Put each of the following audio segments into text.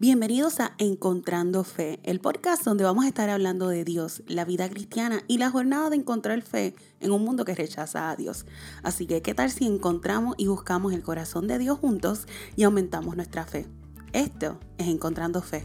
Bienvenidos a Encontrando Fe, el podcast donde vamos a estar hablando de Dios, la vida cristiana y la jornada de encontrar fe en un mundo que rechaza a Dios. Así que, ¿qué tal si encontramos y buscamos el corazón de Dios juntos y aumentamos nuestra fe? Esto es Encontrando Fe.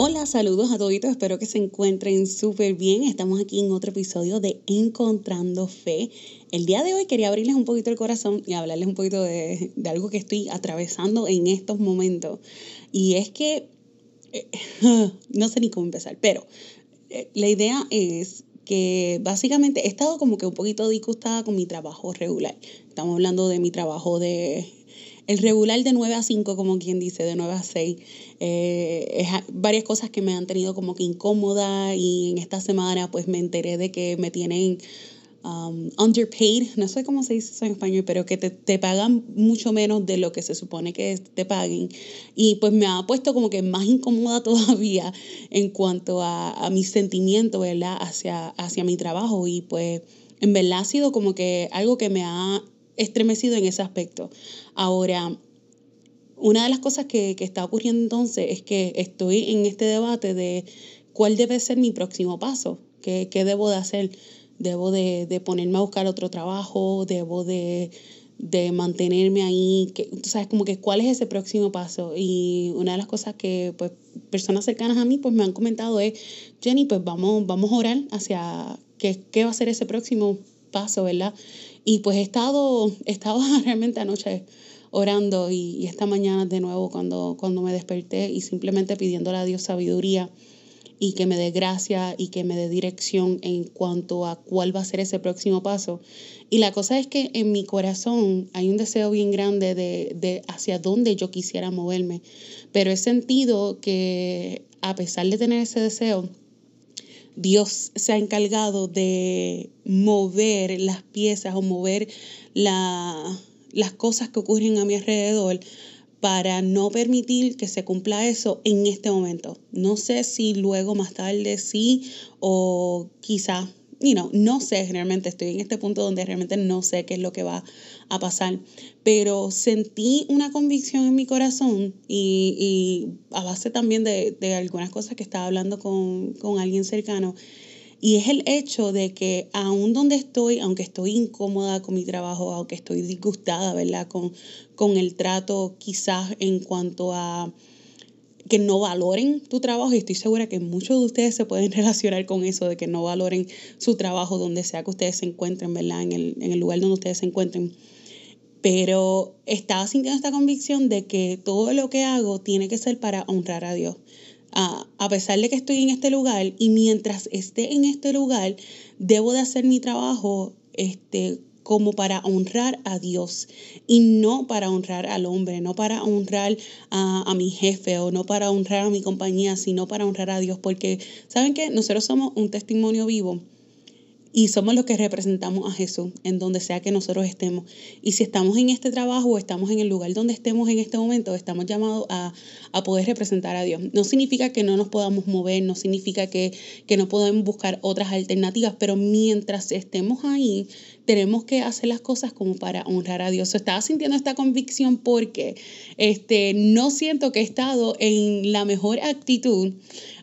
Hola, saludos a todos, espero que se encuentren súper bien. Estamos aquí en otro episodio de Encontrando Fe. El día de hoy quería abrirles un poquito el corazón y hablarles un poquito de, algo que estoy atravesando en estos momentos. Y es que, eh, no sé ni cómo empezar, pero eh, la idea es que básicamente he estado como que un poquito disgustada con mi trabajo regular. Estamos hablando de mi trabajo de el regular de 9 a 5, como quien dice, de 9 a 6, eh, es varias cosas que me han tenido como que incómoda y en esta semana pues me enteré de que me tienen um, underpaid, no sé cómo se dice eso en español, pero que te, pagan mucho menos de lo que se supone que te paguen. Y pues me ha puesto como que más incómoda todavía en cuanto a, a mis sentimientos, ¿verdad? Hacia, hacia mi trabajo y pues en verdad ha sido como que algo que me ha estremecido en ese aspecto. Ahora, una de las cosas que, está ocurriendo entonces es que estoy en este debate de cuál debe ser mi próximo paso, qué, debo de hacer. Debo de, ponerme a buscar otro trabajo, debo de, mantenerme ahí, que, sabes, como que cuál es ese próximo paso. Y una de las cosas que pues personas cercanas a mí pues me han comentado es, Jenny, pues vamos, vamos a orar hacia qué, qué va a ser ese próximo paso, ¿verdad? Y pues he estado, estado realmente anoche orando y, esta mañana de nuevo cuando, cuando me desperté y simplemente pidiéndole a Dios sabiduría y que me dé gracia y que me dé dirección en cuanto a cuál va a ser ese próximo paso. Y la cosa es que en mi corazón hay un deseo bien grande de, de hacia dónde yo quisiera moverme, pero he sentido que a pesar de tener ese deseo, Dios se ha encargado de mover las piezas o mover las cosas que ocurren a mi alrededor para no permitir que se cumpla eso en este momento. No sé si luego más tarde sí o quizá you know, no sé, realmente estoy en este punto donde realmente no sé qué es lo que va a pasar, pero sentí una convicción en mi corazón y, y a base también de, de, algunas cosas que estaba hablando con, con alguien cercano, y es el hecho de que aún donde estoy, aunque estoy incómoda con mi trabajo, aunque estoy disgustada, ¿verdad? Con, con el trato quizás en cuanto a que no valoren tu trabajo y estoy segura que muchos de ustedes se pueden relacionar con eso de que no valoren su trabajo donde sea que ustedes se encuentren, ¿verdad? En el, en el lugar donde ustedes se encuentren. Pero estaba sintiendo esta convicción de que todo lo que hago tiene que ser para honrar a Dios. a pesar de que estoy en este lugar y mientras esté en este lugar, debo de hacer mi trabajo este, como para honrar a Dios y no para honrar al hombre, no para honrar a, mi jefe o no para honrar a mi compañía, sino para honrar a Dios, porque saben que nosotros somos un testimonio vivo y somos los que representamos a Jesús en donde sea que nosotros estemos. Y si estamos en este trabajo o estamos en el lugar donde estemos en este momento, estamos llamados a, poder representar a Dios. No significa que no nos podamos mover, no significa que, que no podemos buscar otras alternativas, pero mientras estemos ahí, tenemos que hacer las cosas como para honrar a Dios. Estaba sintiendo esta convicción porque este, no siento que he estado en la mejor actitud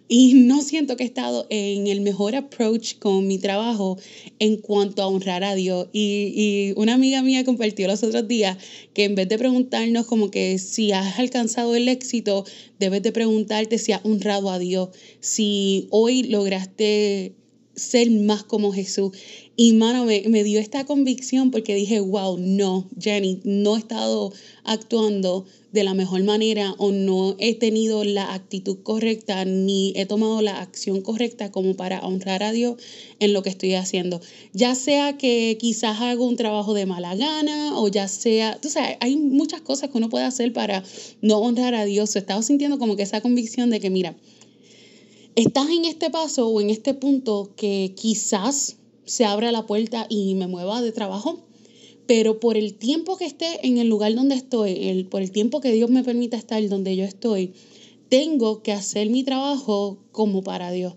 y no siento que he estado en el mejor approach con mi trabajo en cuanto a honrar a Dios. Y, y, una amiga mía compartió los otros días que en vez de preguntarnos como que si has alcanzado el éxito, debes de preguntarte si has honrado a Dios, si hoy lograste ser más como Jesús. Y mano, me, dio esta convicción porque dije, wow, no, Jenny, no he estado actuando de la mejor manera o no he tenido la actitud correcta ni he tomado la acción correcta como para honrar a Dios en lo que estoy haciendo. Ya sea que quizás hago un trabajo de mala gana o ya sea, tú sabes, hay muchas cosas que uno puede hacer para no honrar a Dios. He estado sintiendo como que esa convicción de que, mira, estás en este paso o en este punto que quizás se abra la puerta y me mueva de trabajo, pero por el tiempo que esté en el lugar donde estoy, el, por el tiempo que Dios me permita estar donde yo estoy, tengo que hacer mi trabajo como para Dios.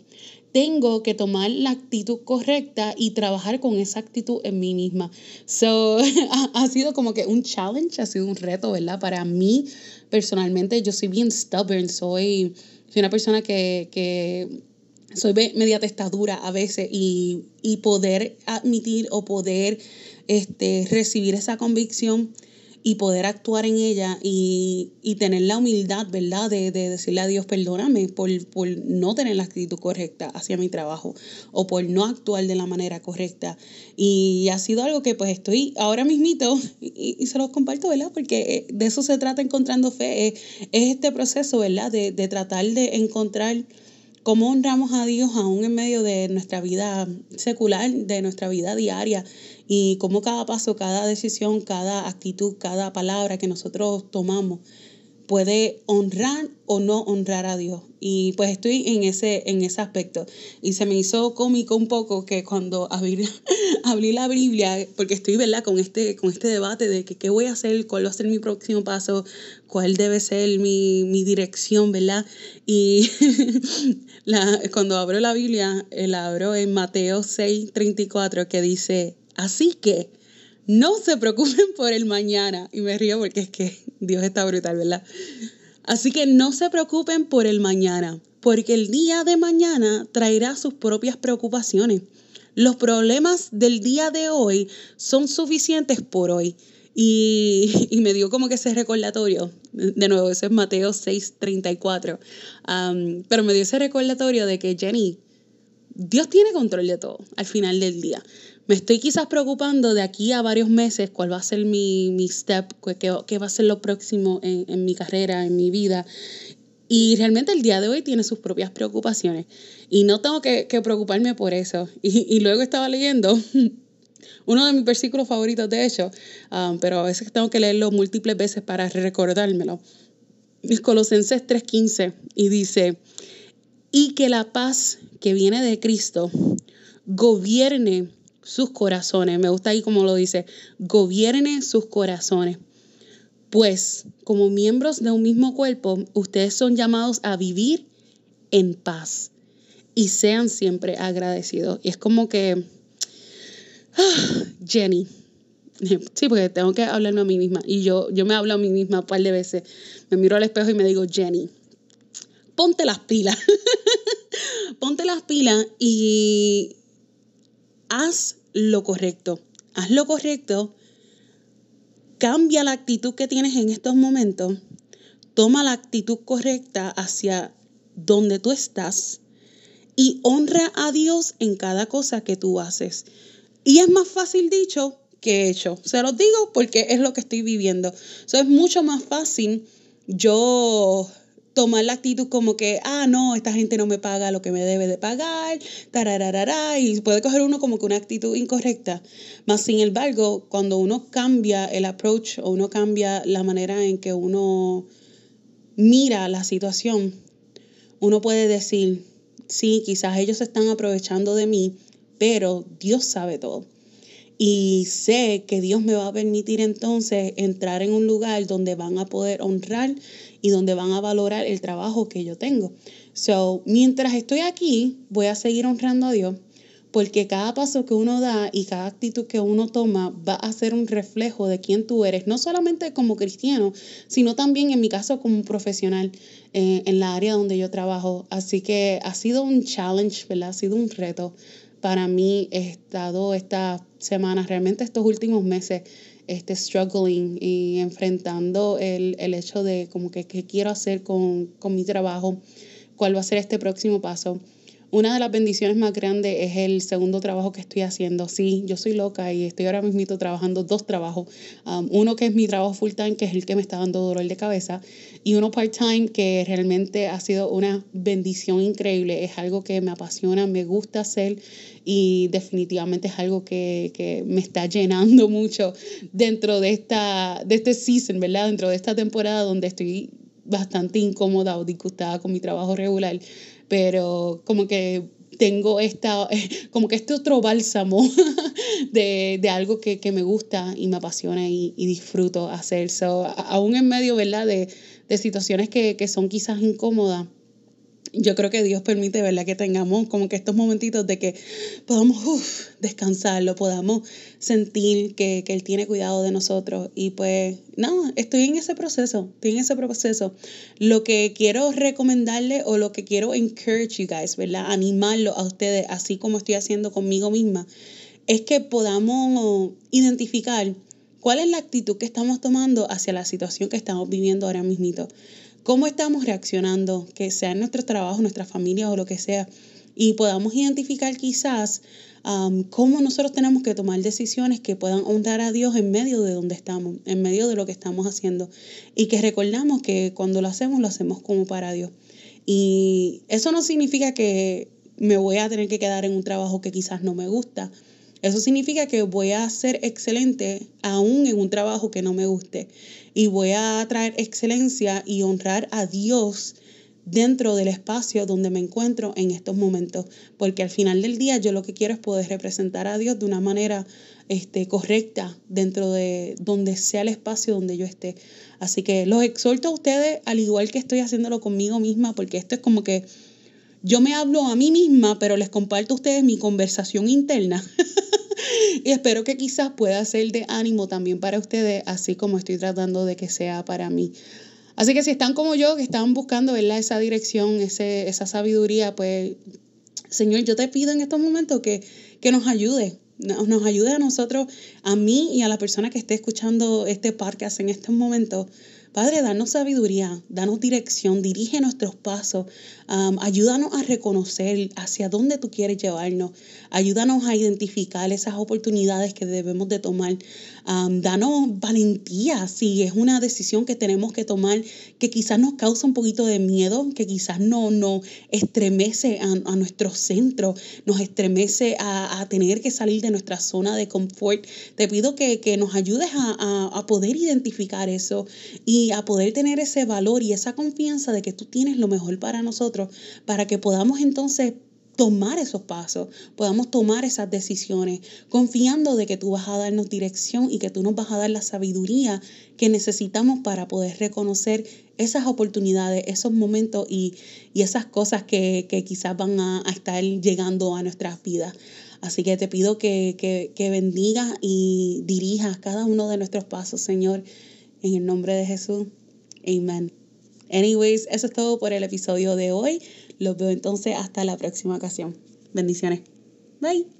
tengo que tomar la actitud correcta y trabajar con esa actitud en mí misma. So, ha, sido como que un challenge, ha sido un reto, ¿verdad? Para mí, personalmente, yo soy bien stubborn, soy, soy una persona que, que soy media testadura a veces y, y poder admitir o poder este, recibir esa convicción y poder actuar en ella y, tener la humildad, ¿verdad? De, decirle a Dios, perdóname por, por, no tener la actitud correcta hacia mi trabajo o por no actuar de la manera correcta. Y ha sido algo que pues estoy ahora mismito y, se los comparto, ¿verdad? Porque eh, de eso se trata encontrando fe, es, este proceso, ¿verdad? De, de tratar de encontrar cómo honramos a Dios aún en medio de nuestra vida secular, de nuestra vida diaria y cómo cada paso, cada decisión, cada actitud, cada palabra que nosotros tomamos puede honrar o no honrar a Dios. Y pues estoy en ese, en ese aspecto. Y se me hizo cómico un poco que cuando abrí, abrí la Biblia, porque estoy, ¿verdad?, con este, con este debate de que qué voy a hacer, cuál va a ser mi próximo paso, cuál debe ser mi, mi dirección, ¿verdad? Y cuando abro la Biblia, la abro en Mateo 6, 34, que dice, Así que no se preocupen por el mañana. Y me río porque es que Dios está brutal, ¿verdad? Así que no se preocupen por el mañana, porque el día de mañana traerá sus propias preocupaciones. Los problemas del día de hoy son suficientes por hoy. Y, me dio como que ese recordatorio, de nuevo, ese es Mateo 6:34, um, pero me dio ese recordatorio de que Jenny, Dios tiene control de todo al final del día me estoy quizás preocupando de aquí a varios meses cuál va a ser mi, mi step, qué, va a ser lo próximo en, mi carrera, en mi vida. Y realmente el día de hoy tiene sus propias preocupaciones. Y no tengo que, preocuparme por eso. Y, luego estaba leyendo uno de mis versículos favoritos, de hecho, um, pero a veces tengo que leerlo múltiples veces para recordármelo. Es Colosenses 3:15 y dice, y que la paz que viene de Cristo gobierne sus corazones. Me gusta ahí como lo dice, gobierne sus corazones. Pues como miembros de un mismo cuerpo, ustedes son llamados a vivir en paz y sean siempre agradecidos. Y es como que, ah, Jenny, sí, porque tengo que hablarme a mí misma. Y yo, yo me hablo a mí misma un par de veces. Me miro al espejo y me digo, Jenny, ponte las pilas. ponte las pilas y haz lo correcto. Haz lo correcto, cambia la actitud que tienes en estos momentos, toma la actitud correcta hacia donde tú estás y honra a Dios en cada cosa que tú haces. Y es más fácil dicho que hecho. Se los digo porque es lo que estoy viviendo. es mucho más fácil yo tomar la actitud como que, ah, no, esta gente no me paga lo que me debe de pagar, tarararara, y puede coger uno como que una actitud incorrecta. Más sin embargo, cuando uno cambia el approach o uno cambia la manera en que uno mira la situación, uno puede decir, sí, quizás ellos están aprovechando de mí, pero Dios sabe todo. Y sé que Dios me va a permitir entonces entrar en un lugar donde van a poder honrar y donde van a valorar el trabajo que yo tengo. So, mientras estoy aquí, voy a seguir honrando a Dios porque cada paso que uno da y cada actitud que uno toma va a ser un reflejo de quién tú eres, no solamente como cristiano, sino también en mi caso como profesional eh, en la área donde yo trabajo. Así que ha sido un challenge, ¿verdad? Ha sido un reto para mí. He estado estas semanas, realmente estos últimos meses, este, struggling y enfrentando el, el hecho de como que qué quiero hacer con, con mi trabajo, cuál va a ser este próximo paso. Una de las bendiciones más grandes es el segundo trabajo que estoy haciendo. Sí, yo soy loca y estoy ahora mismo trabajando dos trabajos. Um, uno que es mi trabajo full time, que es el que me está dando dolor de cabeza, y uno part time que realmente ha sido una bendición increíble. Es algo que me apasiona, me gusta hacer y definitivamente es algo que, que me está llenando mucho dentro de esta de este season, ¿verdad? Dentro de esta temporada donde estoy bastante incómoda o disgustada con mi trabajo regular pero como que tengo esta, como que este otro bálsamo de, de algo que, que, me gusta y me apasiona y, y disfruto hacer. So, aún en medio, ¿verdad? De, de situaciones que, que, son quizás incómodas, yo creo que Dios permite, ¿verdad? Que tengamos como que estos momentitos de que podamos uf, descansarlo, podamos sentir que, que, Él tiene cuidado de nosotros. Y pues, no, estoy en ese proceso, estoy en ese proceso. Lo que quiero recomendarle o lo que quiero encourage you guys, ¿verdad? Animarlo a ustedes, así como estoy haciendo conmigo misma, es que podamos identificar cuál es la actitud que estamos tomando hacia la situación que estamos viviendo ahora mismo cómo estamos reaccionando, que sea en nuestro trabajo, nuestra familia o lo que sea, y podamos identificar quizás cómo nosotros tenemos que tomar decisiones que puedan honrar a Dios en medio de donde estamos, en medio de lo que estamos haciendo, y que recordamos que cuando lo hacemos, lo hacemos como para Dios. Y eso no significa que me voy a tener que quedar en un trabajo que quizás no me gusta, eso significa que voy a ser excelente aún en un trabajo que no me guste y voy a traer excelencia y honrar a Dios dentro del espacio donde me encuentro en estos momentos, porque al final del día yo lo que quiero es poder representar a Dios de una manera este, correcta dentro de donde sea el espacio donde yo esté. Así que los exhorto a ustedes, al igual que estoy haciéndolo conmigo misma, porque esto es como que yo me hablo a mí misma, pero les comparto a ustedes mi conversación interna. y espero que quizás pueda ser de ánimo también para ustedes, así como estoy tratando de que sea para mí. Así que si están como yo, que están buscando esa dirección, ese, esa sabiduría, pues, Señor, yo te pido en estos momentos que, que nos ayude, nos ayude a nosotros, a mí y a la persona que esté escuchando este podcast en estos momentos, Padre, danos sabiduría, danos dirección, dirige nuestros pasos, ayúdanos a reconocer hacia dónde tú quieres llevarnos, ayúdanos a identificar esas oportunidades que debemos de tomar, danos valentía si es una decisión que tenemos que tomar que quizás nos causa un poquito de miedo, que quizás no nos estremece a, nuestro centro, nos estremece a, tener que salir de nuestra zona de confort. Te pido que, nos ayudes a, a poder identificar eso y a poder tener ese valor y esa confianza de que tú tienes lo mejor para nosotros, para que podamos entonces tomar esos pasos, podamos tomar esas decisiones, confiando de que tú vas a darnos dirección y que tú nos vas a dar la sabiduría que necesitamos para poder reconocer esas oportunidades, esos momentos y, esas cosas que, quizás van a, estar llegando a nuestras vidas. Así que te pido que, que, que bendigas y dirijas cada uno de nuestros pasos, Señor. En el nombre de Jesús. Amén. Anyways, eso es todo por el episodio de hoy. Los veo entonces hasta la próxima ocasión. Bendiciones. Bye.